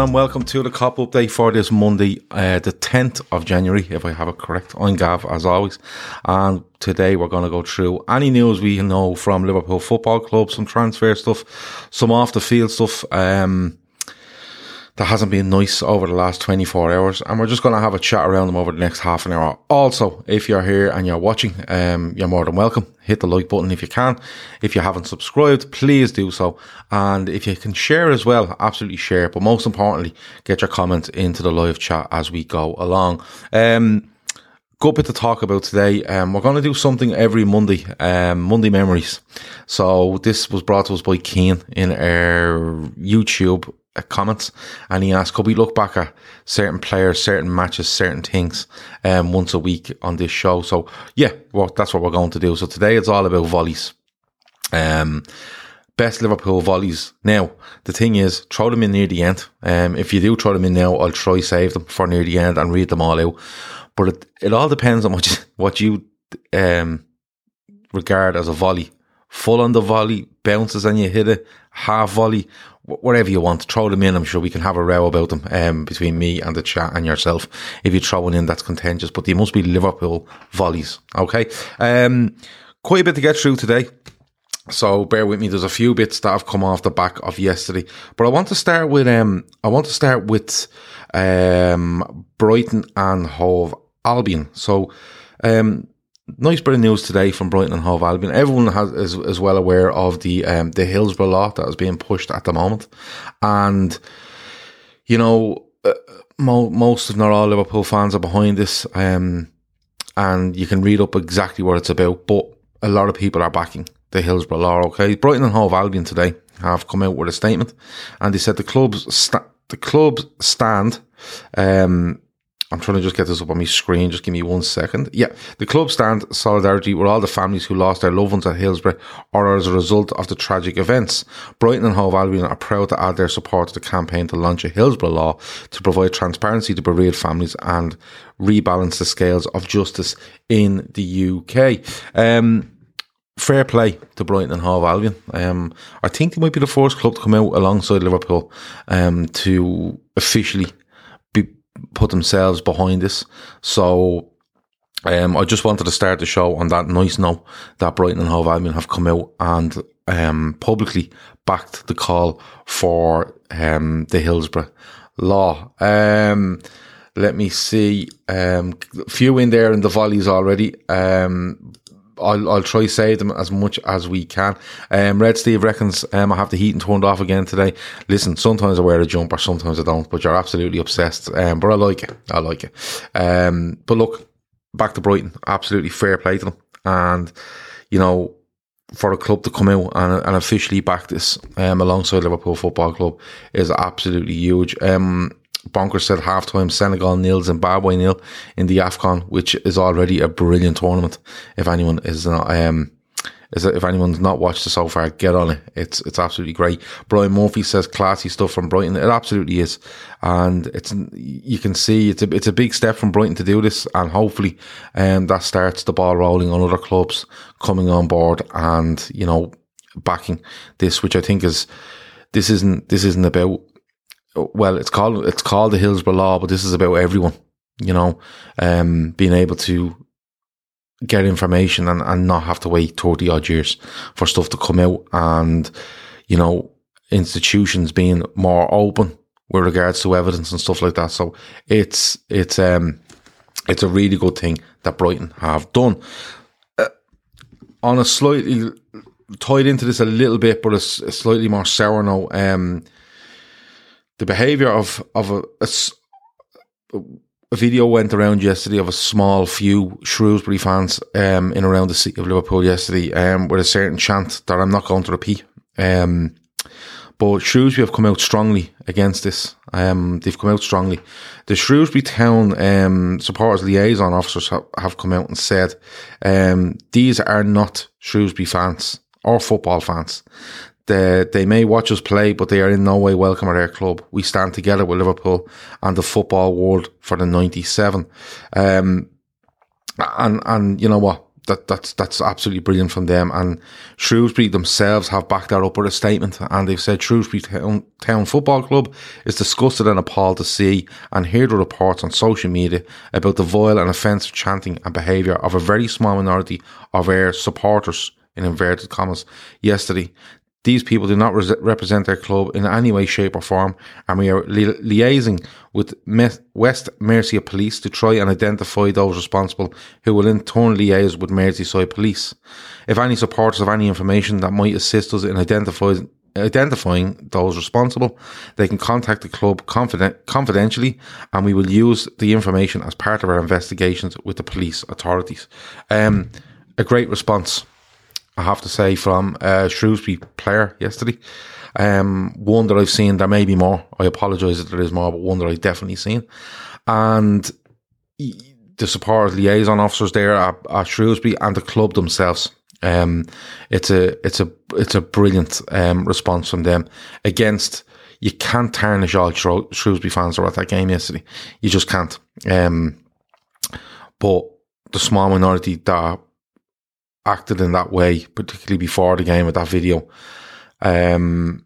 And welcome to the Kop Update for this Monday, uh, the 10th of January, if I have it correct. I'm Gav, as always, and today we're going to go through any news we know from Liverpool Football Club, some transfer stuff, some off the field stuff. Um, that hasn't been nice over the last 24 hours and we're just going to have a chat around them over the next half an hour. Also if you're here and you're watching um, you're more than welcome. Hit the like button if you can. If you haven't subscribed please do so. And if you can share as well absolutely share. But most importantly get your comments into the live chat as we go along. Um, good bit to talk about today. Um, we're going to do something every Monday, um, Monday Memories. So this was brought to us by Keen in our YouTube comments and he asked, could we look back at certain players, certain matches, certain things, um, once a week on this show? So yeah, well, that's what we're going to do. So today it's all about volleys. Um, best Liverpool volleys. Now, the thing is, throw them in near the end. Um, if you do throw them in now, I'll try save them for near the end and read them all out. But it, it all depends on what you, what you um, regard as a volley. Full on the volley, bounces and you hit it, half volley, whatever you want. Throw them in. I'm sure we can have a row about them um, between me and the chat and yourself. If you throw one in, that's contentious. But they must be Liverpool volleys. Okay. Um, quite a bit to get through today. So bear with me. There's a few bits that have come off the back of yesterday, but I want to start with um I want to start with um Brighton and Hove Albion. So um nice bit of news today from Brighton and Hove Albion. Everyone has is, is well aware of the um the Hillsborough law that is being pushed at the moment, and you know uh, mo- most if not all Liverpool fans are behind this. Um, and you can read up exactly what it's about, but a lot of people are backing the Hillsborough law. Okay, Brighton and Hove Albion today have come out with a statement, and they said the club's sta- the club's stand. Um, I'm trying to just get this up on my screen. Just give me one second. Yeah, the club stand solidarity with all the families who lost their loved ones at Hillsborough or as a result of the tragic events. Brighton and Hove Albion are proud to add their support to the campaign to launch a Hillsborough law to provide transparency to bereaved families and rebalance the scales of justice in the UK. Um, fair play to Brighton and Hove Albion. Um, I think they might be the first club to come out alongside Liverpool um, to officially put themselves behind this. So um, I just wanted to start the show on that nice note that Brighton and Hove Albion have come out and um, publicly backed the call for um, the Hillsborough law. Um, let me see. Um, few in there in the volleys already. I'll, I'll try save them as much as we can. Um, Red Steve reckons um, I have the heating turned off again today. Listen, sometimes I wear a jumper, sometimes I don't, but you're absolutely obsessed. Um, but I like it. I like it. Um, but look, back to Brighton. Absolutely fair play to them. And, you know, for a club to come out and, and officially back this um, alongside Liverpool Football Club is absolutely huge. Um, Bonker said halftime Senegal nil, Zimbabwe nil in the AFCON, which is already a brilliant tournament. If anyone is not, um, is if anyone's not watched it so far, get on it. It's it's absolutely great. Brian Murphy says classy stuff from Brighton. It absolutely is, and it's you can see it's a it's a big step from Brighton to do this, and hopefully, um, that starts the ball rolling on other clubs coming on board and you know backing this, which I think is this isn't this isn't about well, it's called it's called the Hillsborough Law, but this is about everyone. You know, um, being able to get information and, and not have to wait 30 odd years for stuff to come out and, you know, institutions being more open with regards to evidence and stuff like that. So it's, it's, um, it's a really good thing that Brighton have done. Uh, on a slightly tied into this a little bit, but a, a slightly more sour note, um, the behavior of, of a, a a video went around yesterday of a small few Shrewsbury fans um, in around the city of Liverpool yesterday um, with a certain chant that I'm not going to repeat. Um, but Shrewsbury have come out strongly against this. Um, they've come out strongly. The Shrewsbury Town um, supporters liaison officers have, have come out and said um, these are not Shrewsbury fans or football fans. They, they may watch us play, but they are in no way welcome at our club. We stand together with Liverpool and the football world for the 97. Um, and, and you know what? That, that's, that's absolutely brilliant from them. And Shrewsbury themselves have backed that up with a statement and they've said Shrewsbury Town, Town Football Club is disgusted and appalled to see and hear the reports on social media about the vile and offensive chanting and behaviour of a very small minority of our supporters in inverted commas yesterday. These people do not re- represent their club in any way, shape, or form, and we are li- liaising with Me- West Mercia Police to try and identify those responsible, who will in turn liaise with Merseyside Police. If any supporters have any information that might assist us in identifying identifying those responsible, they can contact the club confident, confidentially and we will use the information as part of our investigations with the police authorities. Um, a great response I have to say, from a Shrewsbury player yesterday. Um, one that I've seen, there may be more. I apologise if there is more, but one that I've definitely seen. And the supporters liaison officers there at, at Shrewsbury and the club themselves. Um, it's a it's a it's a brilliant um, response from them against. You can't tarnish all Shrewsbury fans were at that game yesterday. You just can't. Um, but the small minority that acted in that way, particularly before the game with that video. Um,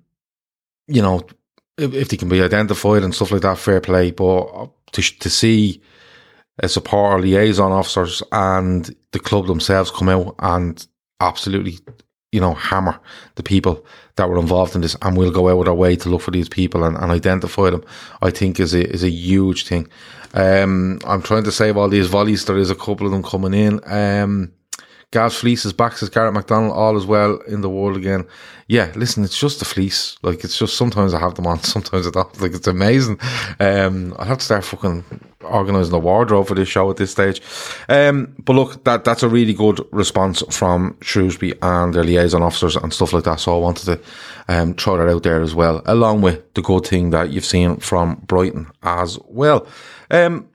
you know, if, if they can be identified and stuff like that, fair play. But to to see a supporter liaison officers and the club themselves come out and absolutely, you know, hammer the people that were involved in this, and we'll go out of our way to look for these people and, and identify them. I think is a is a huge thing. Um, I'm trying to save all these volleys. There is a couple of them coming in. Um, Gav's fleece is back, says Garrett McDonald. All is well in the world again. Yeah, listen, it's just a fleece. Like, it's just sometimes I have them on, sometimes I don't. Like, it's amazing. Um, i have to start fucking organising a wardrobe for this show at this stage. Um, but look, that that's a really good response from Shrewsbury and their liaison officers and stuff like that. So I wanted to um, throw that out there as well, along with the good thing that you've seen from Brighton as well. Um,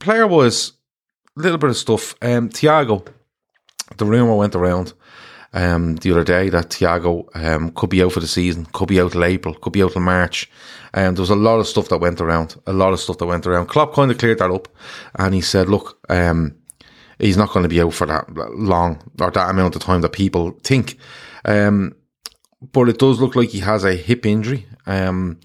player was a little bit of stuff. Um, Thiago the rumor went around um, the other day that Thiago um, could be out for the season, could be out till April, could be out till March. And um, there was a lot of stuff that went around, a lot of stuff that went around. Klopp kind of cleared that up and he said, look, um, he's not going to be out for that long or that amount of time that people think. Um, but it does look like he has a hip injury. Um,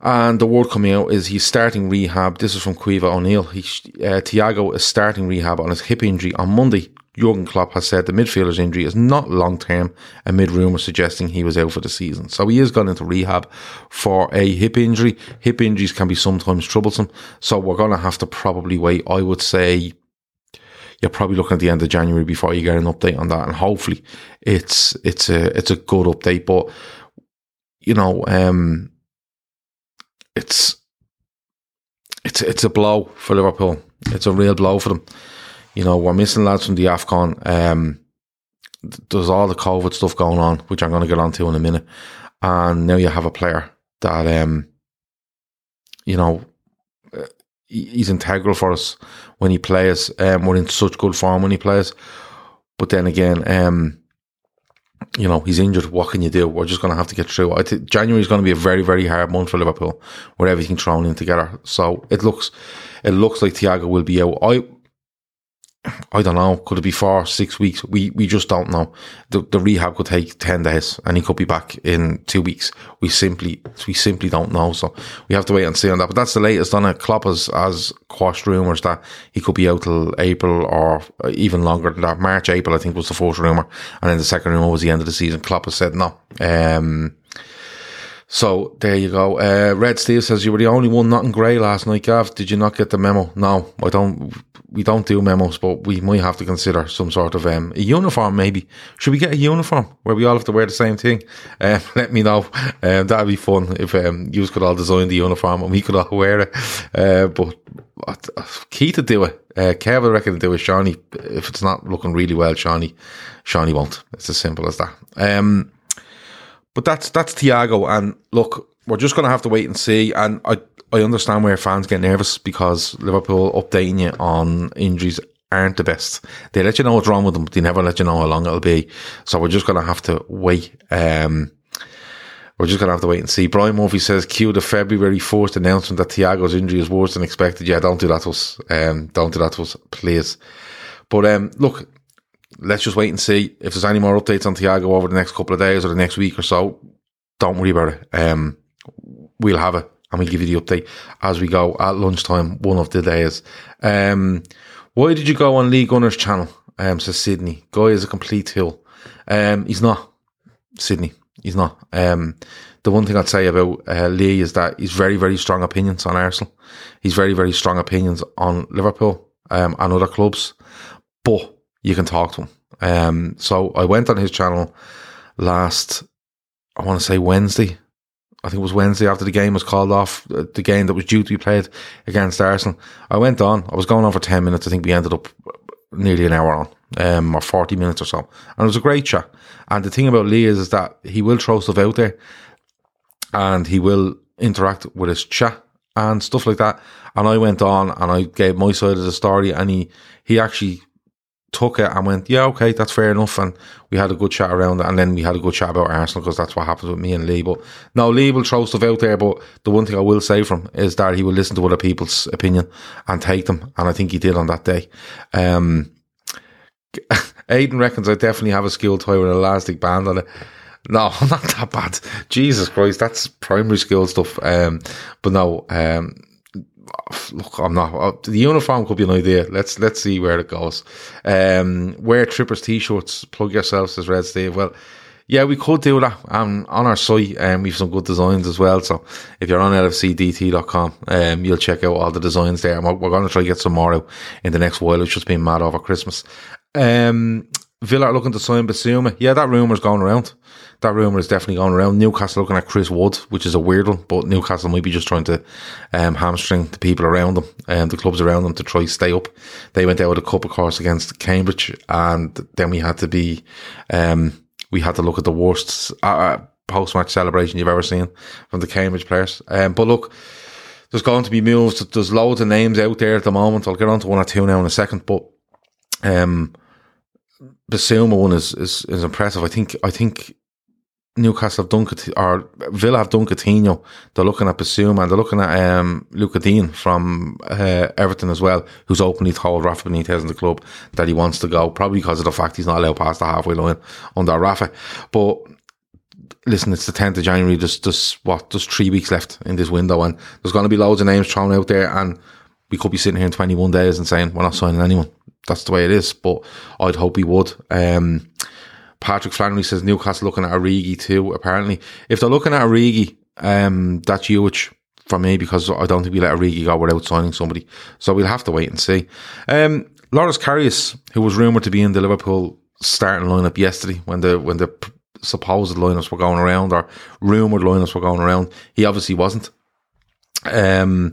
and the word coming out is he's starting rehab. This is from Caoimhe O'Neill. He, uh, Thiago is starting rehab on his hip injury on Monday Jurgen Klopp has said the midfielder's injury is not long term, amid rumours suggesting he was out for the season. So he has gone into rehab for a hip injury. Hip injuries can be sometimes troublesome. So we're going to have to probably wait. I would say you're probably looking at the end of January before you get an update on that. And hopefully it's, it's a, it's a good update. But, you know, um, it's, it's, it's a blow for Liverpool. It's a real blow for them. You know, we're missing lads from the AFCON. Um, there's all the COVID stuff going on, which I'm going to get onto in a minute, and now you have a player that um, you know, uh, he's integral for us when he plays. Um, we're in such good form when he plays, but then again, um, you know, he's injured. What can you do? We're just going to have to get through. I January is going to be a very, very hard month for Liverpool with everything thrown in together. So it looks, it looks like Thiago will be out. I, I don't know. Could it be four, six weeks? We we just don't know. The the rehab could take ten days, and he could be back in two weeks. We simply we simply don't know. So we have to wait and see on that. But that's the latest on it. Klopp has, has quashed rumours that he could be out till April or even longer than that. March, April, I think was the first rumour, and then the second rumour was the end of the season. Klopp has said no. Um, so there you go. Uh, Red Steve says you were the only one not in grey last night, Gav. Did you not get the memo? No, I don't. We don't do memos, but we might have to consider some sort of um, a uniform. Maybe should we get a uniform where we all have to wear the same thing? Uh, let me know. Um, that'd be fun if um, you could all design the uniform and we could all wear it. Uh, but uh, key to do it. Uh, Kev, I reckon to do it. Shawnee, if it's not looking really well, Shawnee, Shawnee won't. It's as simple as that. Um, but that's that's Thiago, and look, we're just going to have to wait and see. And I I understand where fans get nervous because Liverpool updating you on injuries aren't the best. They let you know what's wrong with them, but they never let you know how long it'll be. So we're just going to have to wait. Um, we're just going to have to wait and see. Brian Murphy says, cue the February 4th announcement that Thiago's injury is worse than expected. Yeah, don't do that to us. Um, don't do that to us, please. But um, look, let's just wait and see if there's any more updates on Thiago over the next couple of days or the next week or so. Don't worry about it. Um, we'll have it and we'll give you the update as we go at lunchtime one of the days. Um, why did you go on Lee Gunner's channel? Um, says Sydney. Guy is a complete hill. Um, he's not. Sydney. He's not. Um, the one thing I'd say about uh, Lee is that he's very, very strong opinions on Arsenal. He's very, very strong opinions on Liverpool um, and other clubs. But you can talk to him. Um, so I went on his channel last, I want to say Wednesday. I think it was Wednesday after the game was called off, uh, the game that was due to be played against Arsenal. I went on, I was going on for 10 minutes. I think we ended up nearly an hour on, um, or 40 minutes or so. And it was a great chat. And the thing about Lee is, is that he will throw stuff out there and he will interact with his chat and stuff like that. And I went on and I gave my side of the story and he, he actually took it and went, yeah, okay, that's fair enough. And we had a good chat around it. And then we had a good chat about Arsenal because that's what happens with me and Lee. But no, Lee will throw stuff out there. But the one thing I will say from is that he will listen to other people's opinion and take them. And I think he did on that day. Um, Aiden reckons I definitely have a school toy with an elastic band on it. No, not that bad. Jesus Christ, that's primary school stuff. Um, but no, um, look, I'm not. Uh, the uniform could be an idea. Let's let's see where it goes. Um, wear Trippers t-shirts. Plug yourselves as Red Steve. Well, yeah, we could do that. Um, on our site, um, we've some good designs as well. So if you're on lfcdt.com, um, you'll check out all the designs there. We're, we're going to try to get some more out in the next while. It's just been mad over Christmas. Um, Villa are looking to sign Bissouma. Yeah, that rumour's going around that rumour is definitely going around. Newcastle looking at Chris Wood, which is a weird one, but Newcastle might be just trying to um, hamstring the people around them and um, the clubs around them to try stay up. They went out with a cup, of course, against Cambridge, and then we had to be, um, we had to look at the worst uh, uh post match celebration you've ever seen from the Cambridge players. Um, but look, there's going to be moves. There's loads of names out there at the moment. I'll get on to one or two now in a second, but um, Bissouma one is, is is impressive. I think I think Newcastle have done or Villa have done Coutinho. They're looking at and they're looking at um, Lucas Digne from uh, Everton as well, who's openly told Rafa Benitez in the club that he wants to go, probably because of the fact he's not allowed past the halfway line under Rafa. But listen, it's the 10th of January. There's, there's what, there's three weeks left in this window and there's going to be loads of names thrown out there and we could be sitting here in 21 days and saying we're not signing anyone. That's the way it is, but I'd hope we would. Um, Patrick Flannery says Newcastle looking at Origi too. Apparently, if they're looking at Origi, um, that's huge for me because I don't think we let Origi go without signing somebody. So we'll have to wait and see. Um, Loris Karius, who was rumoured to be in the Liverpool starting lineup yesterday when the when the supposed lineups were going around or rumoured lineups were going around, he obviously wasn't. Um,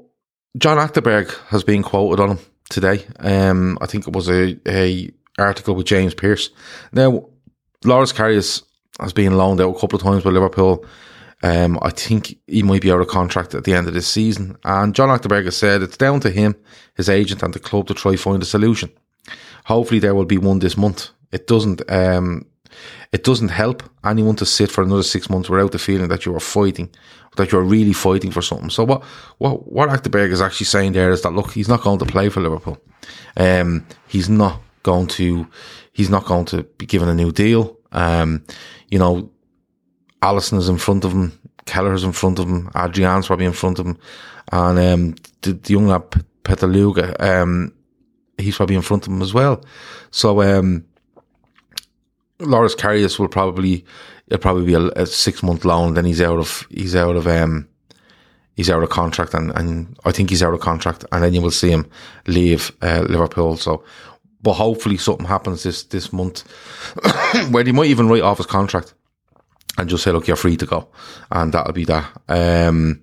John Achterberg has been quoted on him today. Um, I think it was a, a article with James Pearce. Now, Loris Karius has been loaned out a couple of times by Liverpool. Um, I think he might be out of contract at the end of this season. And John Achterberg has said it's down to him, his agent, and the club to try find a solution. Hopefully, there will be one this month. It doesn't. Um, it doesn't help anyone to sit for another six months without the feeling that you are fighting, that you're really fighting for something. So what what what Achterberg is actually saying there is that look, he's not going to play for Liverpool. Um, he's not going to he's not going to be given a new deal. Um, you know, Alisson is in front of him, Kelleher is in front of him, Adrian's probably in front of him, and um, the, the young lad Petaluga, um, he's probably in front of him as well. So um, Loris Karius will probably it'll probably be a, a six month loan. Then he's out of he's out of um he's out of contract, and, and I think he's out of contract, and then you will see him leave uh, Liverpool. So, but hopefully something happens this this month where he might even write off his contract and just say, look, you're free to go, and that'll be that. Um,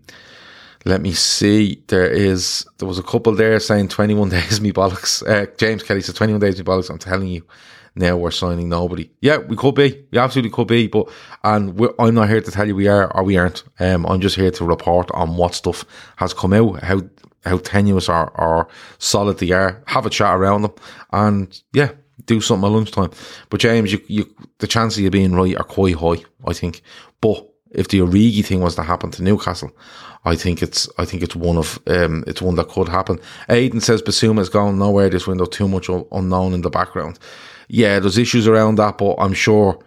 let me see. There is there was a couple there saying 21 days me bollocks. Uh, James Kelly said 21 days me bollocks. I'm telling you, now we're signing nobody. Yeah, we could be. We absolutely could be. But and I'm not here to tell you we are or we aren't. Um, I'm just here to report on what stuff has come out, how how tenuous or, or solid they are. Have a chat around them, and yeah, do something at lunchtime. But James, you, you the chances of you being right are quite high, I think. But if the Origi thing was to happen to Newcastle, I think it's I think it's one of um, it's one that could happen. Aiden says Bissouma is going nowhere this window. Too much unknown in the background yeah, there's issues around that, but I'm sure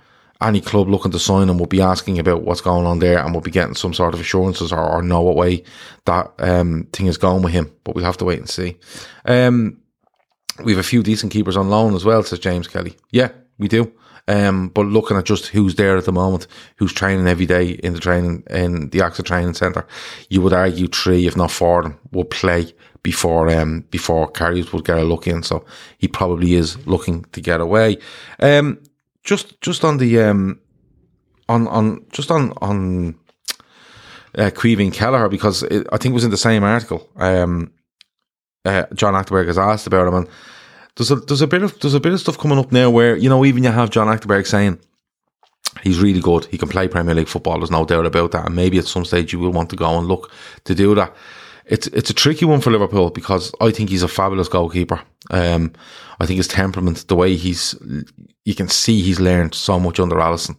any club looking to sign him will be asking about what's going on there and will be getting some sort of assurances or, or know what way that um, thing is going with him. But we'll have to wait and see. Um, we have a few decent keepers on loan as well, says James Kelly. Yeah, we do. Um, but looking at just who's there at the moment, who's training every day in the training in the AXA training centre, you would argue three, if not four, will play before um before Karius would get a look in. So he probably is looking to get away. Um, just just on the um on on just on on uh, Caoimhín Kelleher because it, I think it was in the same article. Um, uh, John Achterberg has asked about him, and there's a there's a bit of there's a bit of stuff coming up now where you know even you have John Achterberg saying he's really good. He can play Premier League football. There's no doubt about that. And maybe at some stage you will want to go and look to do that it's it's a tricky one for Liverpool because I think he's a fabulous goalkeeper. Um, I think his temperament, the way he's, you can see he's learned so much under Alisson.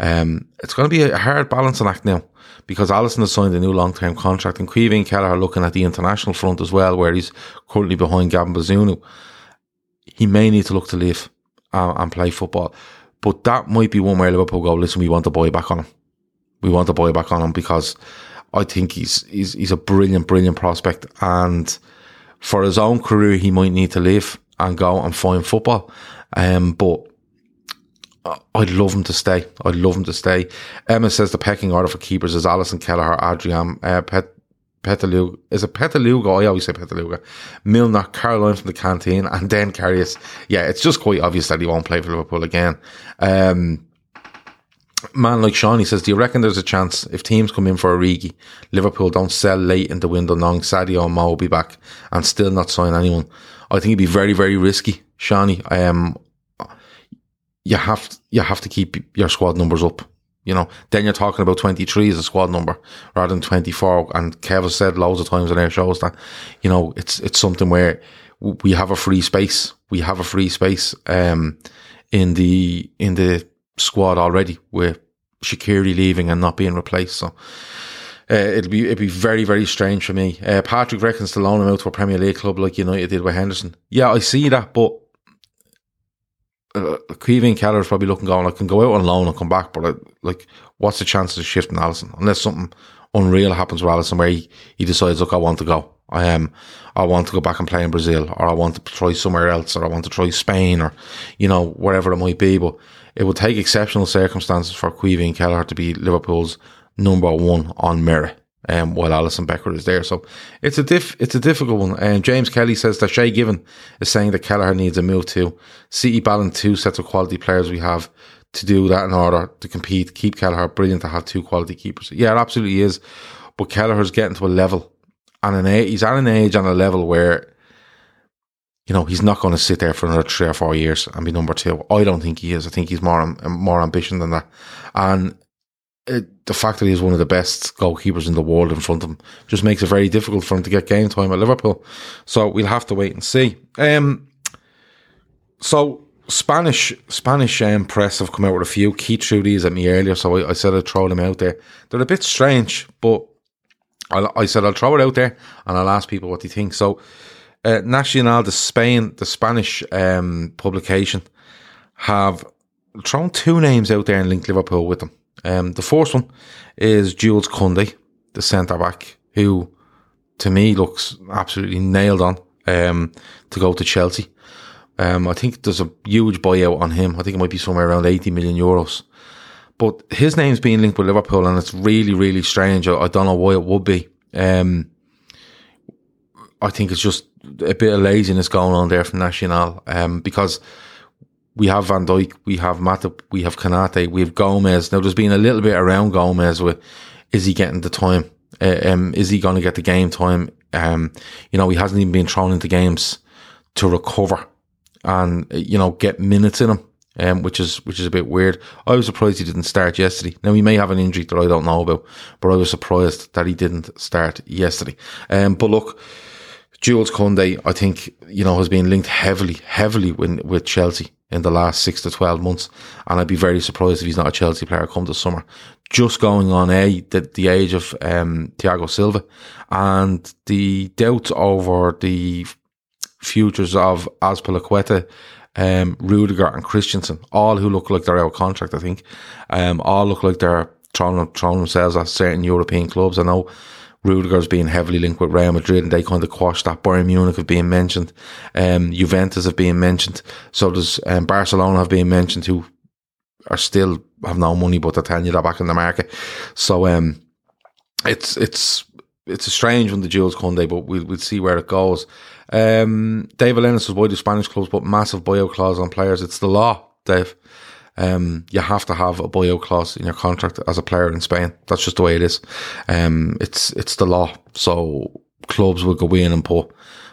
Um, it's going to be a hard balancing act now because Alisson has signed a new long term contract and Caoimhín Kelleher looking at the international front as well, where he's currently behind Gavin Bazunu. He may need to look to leave uh, and play football, but that might be one where Liverpool go. Listen, we want the boy back on him. We want the boy back on him because I think he's he's he's a brilliant, brilliant prospect, and for his own career, he might need to leave and go and find football. Um, but I'd love him to stay. I'd love him to stay. Emma says the pecking order for keepers is Alisson Kelleher, Adrian, uh, Pet, Petaluga. Is it Petaluga? I always say Petaluga. Milner, Caroline from the canteen, and then Karius. Yeah, it's just quite obvious that he won't play for Liverpool again. Um, man like Sean, he says, do you reckon there's a chance if teams come in for a Origi, Liverpool don't sell late in the window knowing Sadio Mo will be back and still not sign anyone? I think it'd be very, very risky, Shawnee. Um, you have, you have to keep your squad numbers up. You know, then you're talking about 23 as a squad number rather than 24. And Kev has said loads of times on our shows that, you know, it's, it's something where we have a free space. We have a free space, um, in the, in the squad already with Shaqiri leaving and not being replaced. So uh, it'll be it'll be very very strange for me. Uh, Patrick reckons to loan him out to a Premier League club like United did with Henderson. Yeah, I see that, but uh, Caoimhín Kelleher is probably looking going. I can go out on loan and come back, but uh, like, what's the chances of shifting Alisson unless something unreal happens with Alisson where he, he decides, look, I want to go. I am. I want to go back and play in Brazil, or I want to try somewhere else, or I want to try Spain, or you know wherever it might be. But it would take exceptional circumstances for Caoimhín Kelleher to be Liverpool's number one on merit. Um, while Alisson Becker is there, so it's a diff, it's a difficult one. And um, James Kelly says that Shay Given is saying that Kelleher needs a move too. City balance two sets of quality players we have to do that in order to compete. Keep Kelleher brilliant to have two quality keepers. Yeah, it absolutely is. But Kelleher's getting to a level and an age, he's at an age and a level where you know he's not going to sit there for another three or four years and be number two. I don't think he is. I think he's more more ambition than that, and it, the fact that he's one of the best goalkeepers in the world in front of him just makes it very difficult for him to get game time at Liverpool. So we'll have to wait and see. Um, so Spanish Spanish um, press have come out with a few key through these at me earlier, so I, I said I'd throw them out there. They're a bit strange, but I'll, i said I'll throw it out there and I'll ask people what they think. So, uh, Nacional, the Spain, the Spanish um, publication, have thrown two names out there and linked Liverpool with them. Um, the first one is Jules Koundé, the centre back, who to me looks absolutely nailed on um, to go to Chelsea. Um, I think there's a huge buyout on him. I think it might be somewhere around 80 million euros. But his name's being linked with Liverpool, and it's really, really strange. I, I don't know why it would be. Um, I think it's just a bit of laziness going on there from Nacional, um, because we have Van Dijk, we have Matip, we have Konaté, we have Gomez. Now, there's been a little bit around Gomez with, is he getting the time? Uh, um, is he going to get the game time? Um, you know, he hasn't even been thrown into games to recover and, you know, get minutes in him um, which is which is a bit weird. I was surprised he didn't start yesterday. Now he may have an injury that I don't know about, but I was surprised that he didn't start yesterday. Um, but look, Jules Koundé, I think you know has been linked heavily, heavily with, with Chelsea in the last six to twelve months, and I'd be very surprised if he's not a Chelsea player come the summer. Just going on a the, the age of um, Thiago Silva and the doubts over the futures of Azpilicueta um, Rudiger and Christensen, all who look like they're out of contract, I think. Um, all look like they're throwing, throwing themselves at certain European clubs. I know Rudiger's being heavily linked with Real Madrid and they kind of quashed that. Bayern Munich have been mentioned. Um, Juventus have been mentioned. So does um, Barcelona have been mentioned who are still have no money, but they're telling you they're back in the market. So, um, it's, it's, it's a strange one, the Jules Koundé, but we'll, we'll see where it goes. Um, David Lennon says, why do Spanish clubs put massive buyout clause on players? It's the law, Dave. Um, you have to have a buyout clause in your contract as a player in Spain. That's just the way it is. Um, it's, it's the law. So clubs will go in and put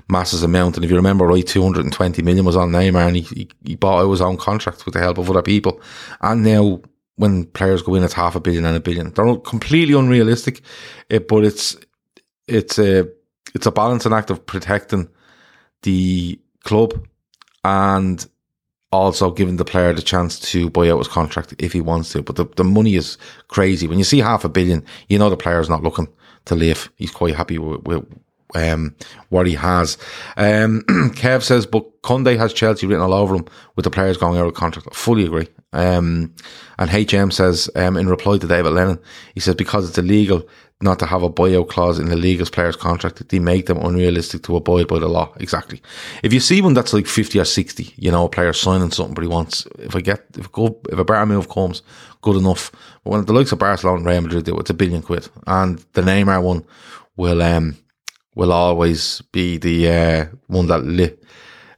massive amount. And if you remember right, 220 million was on Neymar and he, he, he bought out his own contract with the help of other people. And now when players go in, it's half a billion and a billion. They're completely unrealistic, eh, but it's, it's a, it's a balancing act of protecting the club and also giving the player the chance to buy out his contract if he wants to. But the, the money is crazy. When you see half a billion, you know the player's not looking to leave. He's quite happy with, with um, what he has. Um, Kev says, but Koundé has Chelsea written all over him with the players going out of contract. I fully agree. Um, and HM says, um, in reply to David Lennon, he says, because it's illegal, not to have a buyout clause in the league league's players' contract, they make them unrealistic to abide by the law. Exactly. If you see one that's like 50 or 60, you know, a player signing something, but he wants, if I get, if, go, if a bar move comes, good enough. But when the likes of Barcelona and Real Madrid do, it's a billion quid. And the Neymar one will, um, will always be the, uh, one that lit,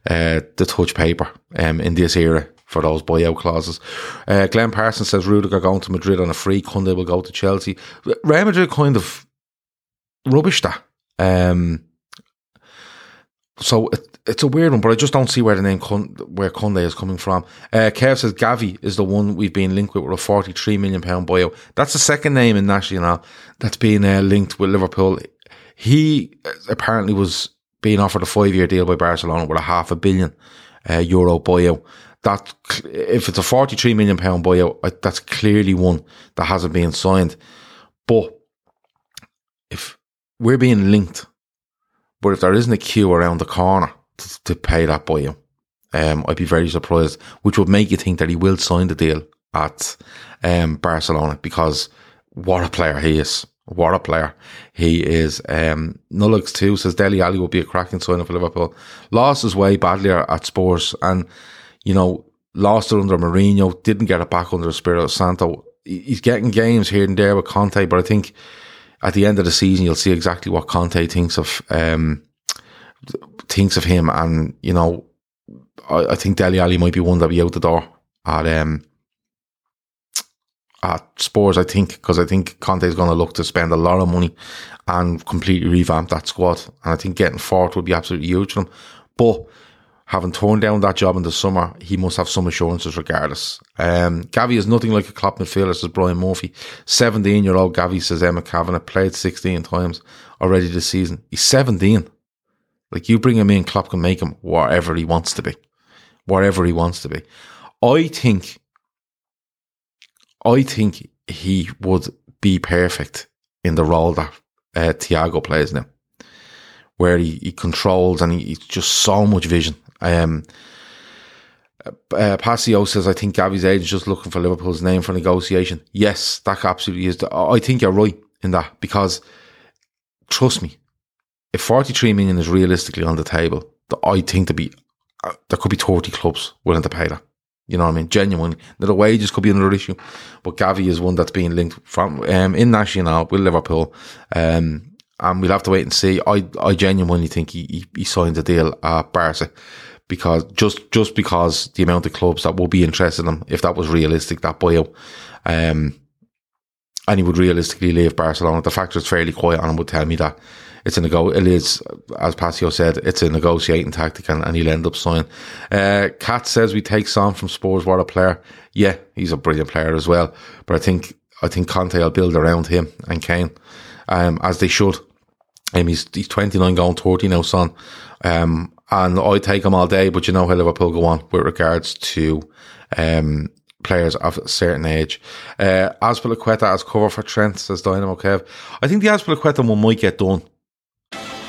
uh, the touch paper, um, in this era for those buyout clauses. Uh, Glenn Parsons says Rudiger going to Madrid on a free. Koundé will go to Chelsea. Real Madrid kind of rubbish that. Um, so it, it's a weird one, but I just don't see where the name where Koundé is coming from. Uh, Kev says Gavi is the one we've been linked with with a forty-three million pound buyout. That's the second name in National that's been uh, linked with Liverpool. He uh, apparently was being offered a five-year deal by Barcelona with a half a billion uh, euro buyout that if it's a 43 million pound buyout, that's clearly one that hasn't been signed. But if we're being linked, but if there isn't a queue around the corner to, to pay that buyout, um, I'd be very surprised, which would make you think that he will sign the deal at um, Barcelona because what a player he is. What a player he is. Um, Nullix too says Dele Alli will be a cracking signing for Liverpool. Lost his way badly at Spurs and, you know, lost it under Mourinho, didn't get it back under Espirito Santo. He's getting games here and there with Conte, but I think at the end of the season, you'll see exactly what Conte thinks of, um, thinks of him. And, you know, I, I think Dele Alli might be one that'll be out the door at, um, at Spurs, I think, because I think Conte is going to look to spend a lot of money and completely revamp that squad. And I think getting fourth would be absolutely huge for him. But having torn down that job in the summer, he must have some assurances regardless. Um, Gavi is nothing like a Klopp midfielder, says Brian Murphy. 17 year old Gavi, says Emma Kavanagh, played 16 times already this season. He's 17. Like you bring him in, Klopp can make him whatever he wants to be. Whatever he wants to be. I think, I think he would be perfect in the role that uh, Thiago plays now, where he, he controls and he, he's just so much vision um, uh, Passio says, I think Gavi's age is just looking for Liverpool's name for negotiation. Yes, that absolutely is. I think you're right in that because trust me, if 43 million is realistically on the table, I think there be uh, there could be 30 clubs willing to pay that. You know what I mean? Genuinely. Now, the wages could be another issue, but Gavi is one that's being linked from um, in National with Liverpool. Um, and we'll have to wait and see. I, I genuinely think he, he, he signed a deal at Barca because just just because the amount of clubs that will be interested in him, if that was realistic, that buyout, um, and he would realistically leave Barcelona. The fact it's fairly quiet on him would tell me that it's a nego. It is, as Passio said, it's a negotiating tactic, and, and he'll end up signing. Uh, Kat says we take Son from Spurs. What a player! Yeah, he's a brilliant player as well. But I think I think Conte will build around him and Kane, um, as they should. Um, he's he's 29 going 30 now, son. Um, and I take them all day, but you know how Liverpool go on with regards to um, players of a certain age. Uh, Azpilicueta as cover for Trent, says Dynamo Kev. I think the Azpilicueta one might get done.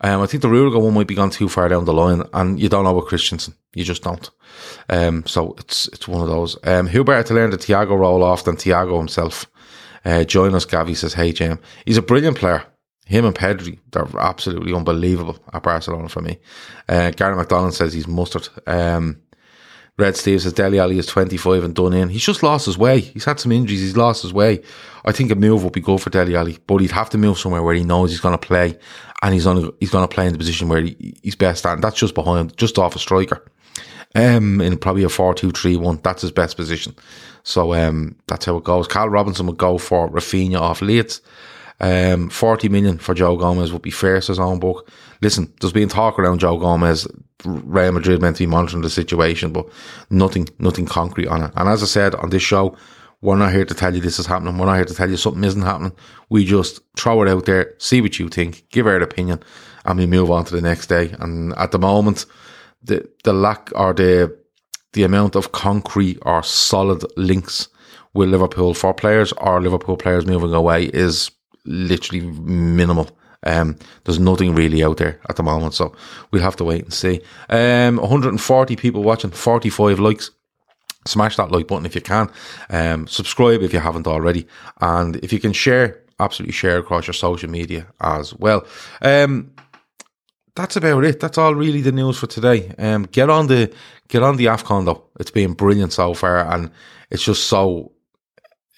Um, I think the Rudiger one might be gone too far down the line, and you don't know with Christensen. You just don't. Um, so it's it's one of those. Um, who better to learn the Thiago role off than Thiago himself? Uh, join us, Gavi says, hey, Jim. He's a brilliant player him and Pedri, they're absolutely unbelievable at Barcelona for me. Uh, Gary McDonald says he's mustard. Um, Red Steve says Dele Alli is 25 and done in. He's just lost his way. He's had some injuries. He's lost his way. I think a move would be good for Dele Alli, but he'd have to move somewhere where he knows he's going to play and he's to, he's going to play in the position where he, he's best at. And that's just behind, just off a striker. Um, in probably a 4 2 3 1. That's his best position. So, um, that's how it goes. Carl Robinson would go for Raphinha off Leeds. Um, 40 million for Joe Gomez would be fair, says own book. Listen, there's been talk around Joe Gomez. Real Madrid meant to be monitoring the situation, but nothing, nothing concrete on it. And as I said on this show, we're not here to tell you this is happening. We're not here to tell you something isn't happening. We just throw it out there, see what you think, give our opinion, and we move on to the next day. And at the moment, the the lack or the the amount of concrete or solid links with Liverpool for players or Liverpool players moving away is literally minimal. Um, there's nothing really out there at the moment, so we'll have to wait and see. Um, 140 people watching, 45 likes. Smash that like button if you can. Um, subscribe if you haven't already, and if you can share, absolutely share across your social media as well. Um, that's about it. That's all really the news for today. Um, get on the get on the Afcon though. It's been brilliant so far, and it's just so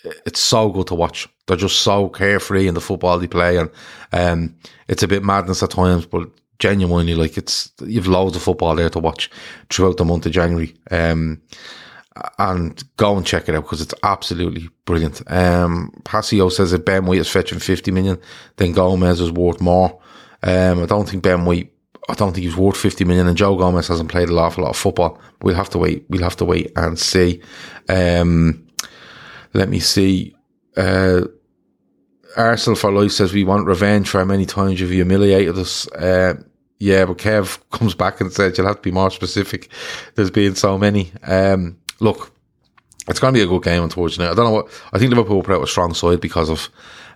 it's so good to watch. They're just so carefree in the football they play, and um, it's a bit madness at times, but genuinely, like it's you've loads of football there to watch throughout the month of January. Um, and go and check it out because it's absolutely brilliant. Um, Passio says that Ben White is fetching 50 million, then Gomez is worth more. Um, I don't think Ben White, I don't think he's worth 50 million and Joe Gomez hasn't played a lot, a lot of football. We'll have to wait, we'll have to wait and see. Um, let me see. Uh, Arsenal for life says we want revenge for how many times you've humiliated us. Uh, yeah, but Kev comes back and says you'll have to be more specific. There's been so many. Um, look, it's going to be a good game, unfortunately. I don't know what I think Liverpool put out a strong side because of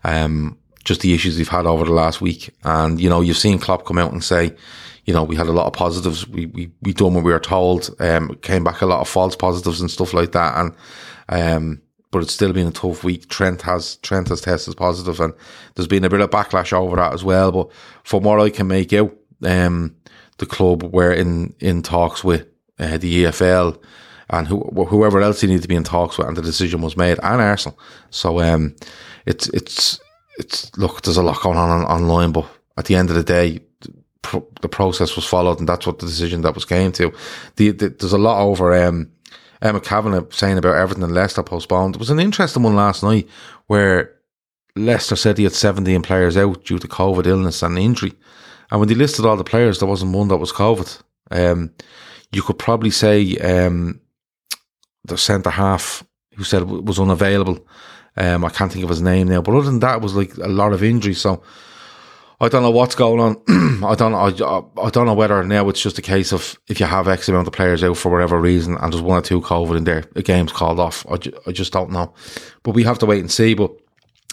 um, just the issues they've had over the last week. And you know, you've seen Klopp come out and say, you know, we had a lot of positives. We we we done what we were told. Um, came back a lot of false positives and stuff like that. And um, but it's still been a tough week. Trent has Trent has tested positive, and there's been a bit of backlash over that as well. But from what I can make out, um, the club were in in talks with uh, the EFL and who, whoever else he needed to be in talks with, and the decision was made, and Arsenal. So um, it's it's it's look, there's a lot going on, on online, but at the end of the day, the process was followed, and that's what the decision that was came to. The, the, there's a lot over um, Emma Kavanagh saying about everything and Leicester postponed. It was an interesting one last night where Leicester said he had 17 players out due to COVID illness and injury. And when they listed all the players, there wasn't one that was COVID. Um, you could probably say um, the centre half who said was unavailable. Um, I can't think of his name now, but other than that, it was like a lot of injuries. So I don't know what's going on. I don't. I, I don't know whether now it's just a case of if you have X amount of players out for whatever reason, and there's one or two COVID in there, the game's called off. I, ju- I just don't know. But we have to wait and see. But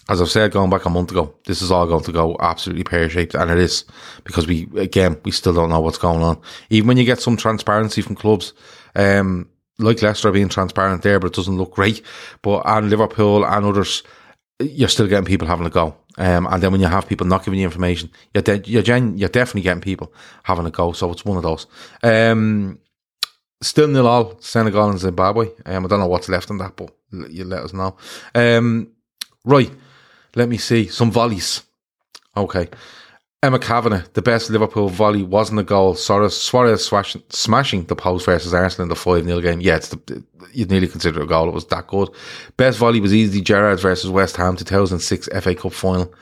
as I've said, going back a month ago, this is all going to go absolutely pear shaped, and it is because we again we still don't know what's going on. Even when you get some transparency from clubs, um, like Leicester being transparent there, but it doesn't look great. But and Liverpool and others, you're still getting people having a go. Um, and then when you have people not giving you information, you're, de- you're, gen- you're definitely getting people having a go. So it's one of those. Um, still nil all Senegal and Zimbabwe. Um, I don't know what's left in that, but you let us know. Um, right, let me see some volleys. Okay. Emma Kavanagh, the best Liverpool volley wasn't a goal. Suarez, Suarez smashing, smashing the post versus Arsenal in the 5 0 game. Yeah, it's the, you'd nearly consider it a goal. It was that good. Best volley was easily Gerrard versus West Ham 2006 FA Cup final.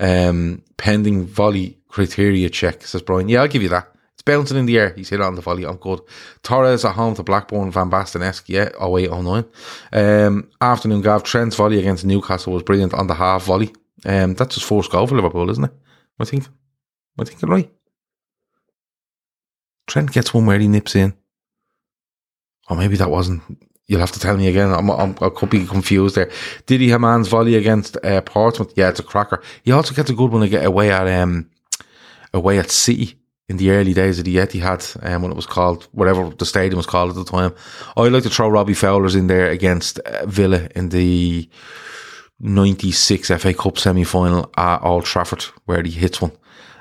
Um, pending volley criteria check, says Brian. Yeah, I'll give you that. It's bouncing in the air. He's hit on the volley. I'm good. Torres at home to Blackburn, Van Basten esque. Yeah, 08 09. Um, afternoon Gav Trent's volley against Newcastle was brilliant on the half volley. Um, that's his first goal for Liverpool, isn't it? I think. I thinking right? Trent gets one where he nips in. Or maybe that wasn't. You'll have to tell me again. I'm, I'm, i could be confused there. Didi Hamann's volley against uh, Portsmouth. Yeah, it's a cracker. He also gets a good one to get away at um away at City in the early days of the Etihad, um, when it was called whatever the stadium was called at the time. I'd like to throw Robbie Fowler's in there against uh, Villa in the 96 FA Cup semi final at Old Trafford, where he hits one.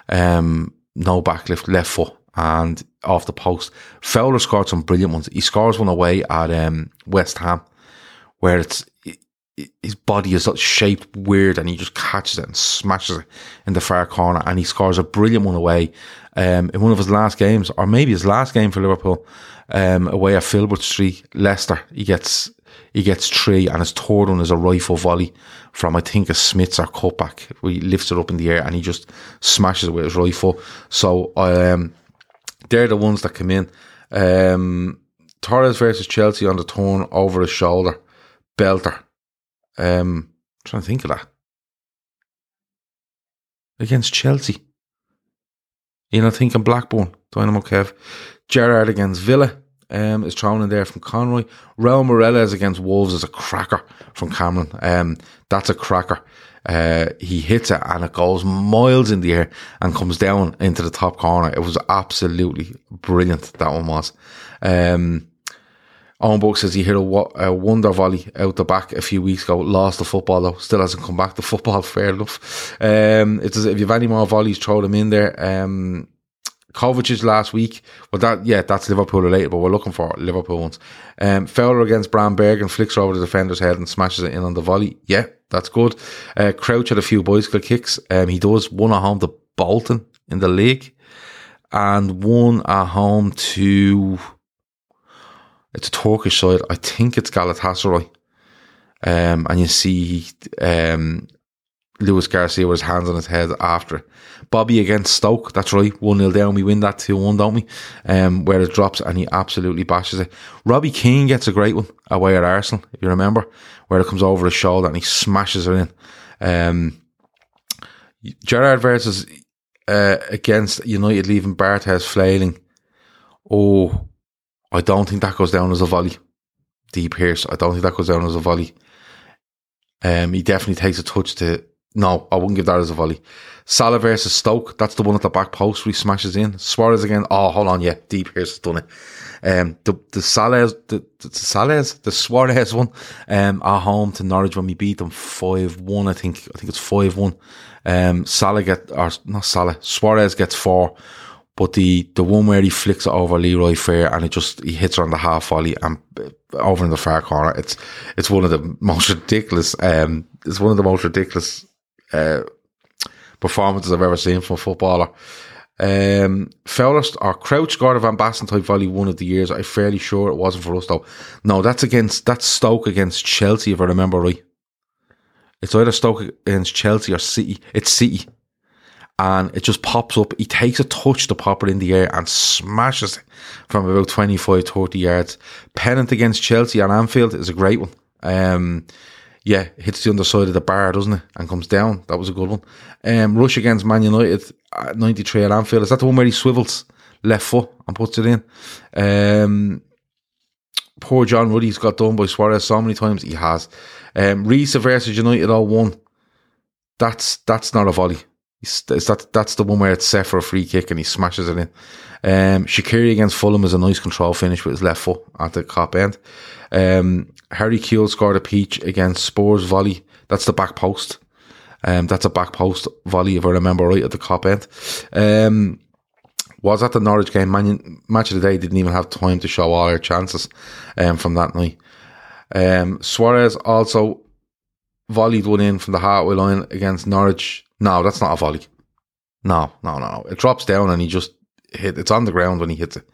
Um, no backlift, left foot, and off the post. Fowler scored some brilliant ones. He scores one away at um, West Ham, where it's his body is shaped weird, and he just catches it and smashes it in the far corner, and he scores a brilliant one away um, in one of his last games, or maybe his last game for Liverpool, um, away at Filbert Street, Leicester. He gets he gets three, and his third one is a rifle volley from I think a Smicer cutback. He lifts it up in the air and he just smashes it with his rifle. So um, they're the ones that come in. Um, Torres versus Chelsea on the turn over his shoulder, belter. Um, trying to think of that against Chelsea. You know, thinking Blackburn, Dynamo Kev, Gerrard against Villa um, is thrown in there from Conroy. Raul Meireles against Wolves is a cracker from Cameron. Um, that's a cracker. Uh, he hits it and it goes miles in the air and comes down into the top corner. It was absolutely brilliant. That one was. Um, Owen Book says he hit a, a, wonder volley out the back a few weeks ago. Lost the football though. Still hasn't come back to football. Fair enough. Um, if you have any more volleys, throw them in there. Um, Kovacic's last week. Well, that yeah, that's Liverpool related, but we're looking for Liverpool ones. Um, Fowler against Bramberg and flicks over the defender's head and smashes it in on the volley. Yeah, that's good. Uh, Crouch had a few bicycle kicks. Um, he does one at home to Bolton in the league, and one at home to it's a Turkish side. I think it's Galatasaray. Um, and you see um, Luis Garcia with his hands on his head after. Bobby against Stoke, that's right, 1 0 down. We win that 2 1, don't we? Um, where it drops and he absolutely bashes it. Robbie Keane gets a great one away at Arsenal, if you remember, where it comes over his shoulder and he smashes it in. Um, Gerrard versus uh, against United leaving Barthez flailing. Oh, I don't think that goes down as a volley. Deep Pierce, I don't think that goes down as a volley. Um, he definitely takes a touch to. No, I wouldn't give that as a volley. Salah versus Stoke, that's the one at the back post where he smashes in. Suarez again. Oh, hold on, yeah, Deep Pierce has done it. Um, the the Salah, the, the Salah, the Suarez one, um, at home to Norwich when we beat them five one. I think I think it's five one. Um, Salah get or not Salah, Suarez gets four. But the, the one where he flicks it over Leroy Fer and it just he hits her on the half volley and uh, over in the far corner. It's it's one of the most ridiculous. Um, it's one of the most ridiculous uh, performances I've ever seen from a footballer. Um, Fowler or Crouch scored a Van Basten type volley one of the years. I'm fairly sure it wasn't for us though. No, that's against that's Stoke against Chelsea if I remember right. It's either Stoke against Chelsea or City. It's City and it just pops up. He takes a touch to pop it in the air and smashes it from about 25, 30 yards. Pennant against Chelsea on Anfield is a great one. Um, yeah, hits the underside of the bar, doesn't it? And comes down. That was a good one. Um, rush against Man United at 93 at Anfield. Is that the one where he swivels left foot and puts it in? Um, poor John Ruddy's got done by Suarez so many times. He has. Um, Riise versus United all one. That's that's not a volley. Is that that's the one where it's set for a free kick and he smashes it in. Um, Shaqiri against Fulham is a nice control finish with his left foot at the Kop end. Um, Harry Kewell scored a peach against Spurs volley. That's the back post. Um, that's a back post volley if I remember right at the Kop end. Um, was at the Norwich game. Man, match of the day didn't even have time to show all our chances um, from that night. Um, Suarez also volleyed one in from the halfway line against Norwich no, that's not a volley. No, no, no. no. It drops down and he just hit. It's on the ground when he hits it.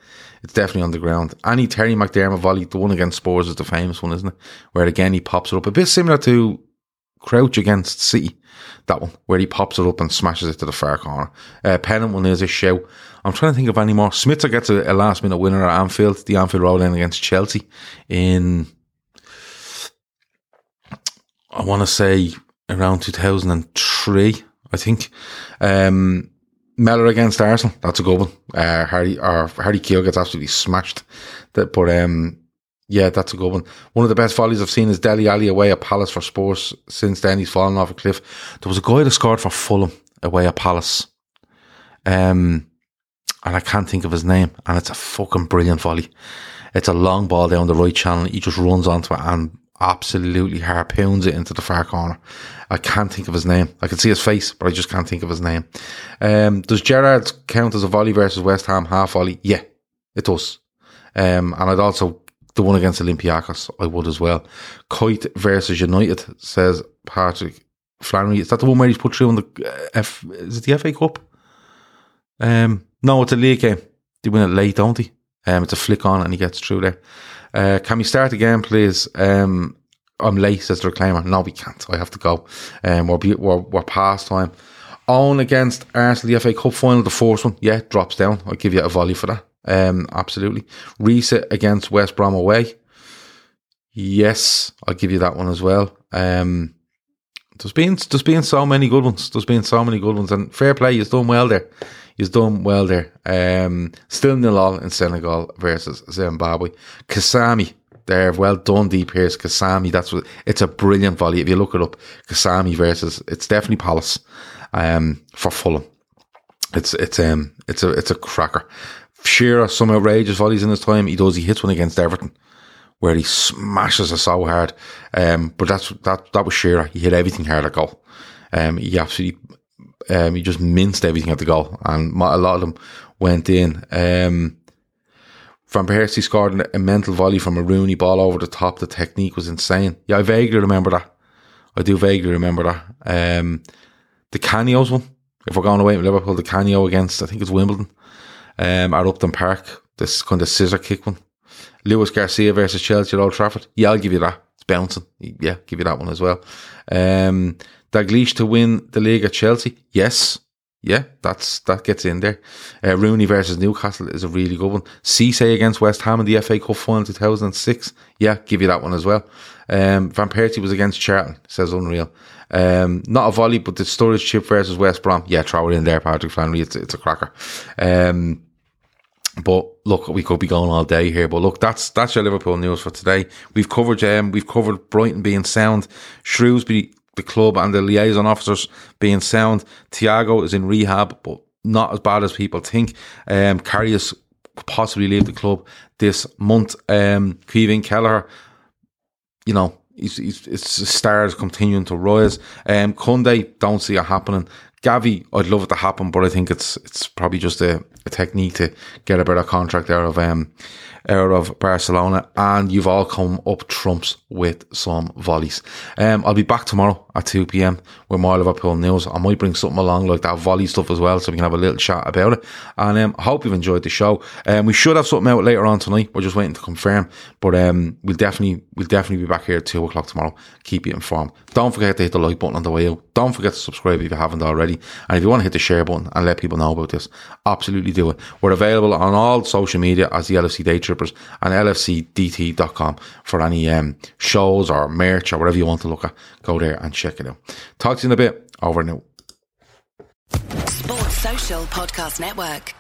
It's definitely on the ground. Any Terry McDermott volley, the one against Spurs is the famous one, isn't it? Where again he pops it up. A bit similar to Crouch against City. That one, where he pops it up and smashes it to the far corner. Uh, Pennant one is a show. I'm trying to think of any more. Smither gets a, a last minute winner at Anfield, the Anfield Road end against Chelsea in, I want to say around 2003. I think. Um, Mellor against Arsenal, that's a good one. Uh, Harry or Harry gets absolutely smashed. That, but um, yeah, that's a good one. One of the best volleys I've seen is Dele Alli away at Palace for Spurs. Since then, he's fallen off a cliff. There was a guy that scored for Fulham away at Palace. Um, and I can't think of his name. And it's a fucking brilliant volley. It's a long ball down the right channel. He just runs onto it and absolutely harpoons it into the far corner. I can't think of his name. I can see his face, but I just can't think of his name. Um, does Gerrard count as a volley versus West Ham half volley? Yeah, it does. Um, and I'd also the one against Olympiacos, I would as well. Kuyt versus United says Patrick Flannery. Is that the one where he's put through in the uh, F? Is it the FA Cup? Um, no, it's a league game. They win it late, don't they? Um, it's a flick on and he gets through there. Uh, can we start again, please? Um, I'm late, says the reclaimer. No, we can't. I have to go. Um, we're, we're, we're past time. Owen against Arsenal, the FA Cup final, the fourth one. Yeah, drops down. I'll give you a volley for that. Um, absolutely. Reset against West Brom away. Yes, I'll give you that one as well. Um, there's been there's been so many good ones. There's been so many good ones, and fair play. He's done well there. He's done well there. Um, still nil all in Senegal versus Zimbabwe. Kasami there. Well done, Deep Pierce. Kasami. That's what it's a brilliant volley. If you look it up, Kasami versus it's definitely Palace. Um, for Fulham. It's it's um it's a it's a cracker. Shearer some outrageous volleys in his time. He does. He hits one against Everton where he smashes it so hard. Um, but that's that that was Shearer. He hit everything hard at goal. Um, he absolutely um, he just minced everything at the goal, and a lot of them went in. Um, Van Persie scored a mental volley from a Rooney ball over the top. The technique was insane. Yeah, I vaguely remember that. I do vaguely remember that. Um, Di Canio's one, if we're going away with Liverpool, Di Canio against, I think it's Wimbledon, um, at Upton Park, this kind of scissor kick one. Luis Garcia versus Chelsea at Old Trafford. Yeah, I'll give you that. It's bouncing. Yeah, give you that one as well. Um, Dalglish to win the league at Chelsea. Yes. yeah, that's that gets in there. Uh, Rooney versus Newcastle is a really good one. Cisse against West Ham in the FA Cup final 2006. Yeah, give you that one as well. Um, Van Persie was against Charlton, says Unreal. Um, not a volley, but the Sturridge chip versus West Brom. Yeah, throw it in there, Patrick Flannery. It's, it's a cracker. Um, but look, we could be going all day here. But look, that's that's your Liverpool news for today. We've covered um, we've covered Brighton being sound, Shrewsbury, the club and the liaison officers being sound. Thiago is in rehab, but not as bad as people think. Um, Karius could possibly leave the club this month. Um, Kevin Kelleher, you know, he's, he's, his stars continuing to rise. Um, Koundé, don't see it happening. Gavi, I'd love it to happen, but I think it's it's probably just a, a technique to get a better contract out of um out of Barcelona, and you've all come up trumps with some volleys. Um, I'll be back tomorrow at 2 p.m. with more Liverpool news. I might bring something along like that volley stuff as well, so we can have a little chat about it. And um, I hope you've enjoyed the show. Um, we should have something out later on tonight. We're just waiting to confirm, but um, we'll definitely we'll definitely be back here at two o'clock tomorrow. Keep you informed. Don't forget to hit the like button on the way out. Don't forget to subscribe if you haven't already. And if you want to hit the share button and let people know about this, absolutely do it. We're available on all social media as the LFC Day Trippers and lfcdt.com for any um, shows or merch or whatever you want to look at. Go there and check it out. Talk to you in a bit. Over now. Sports Social Podcast Network.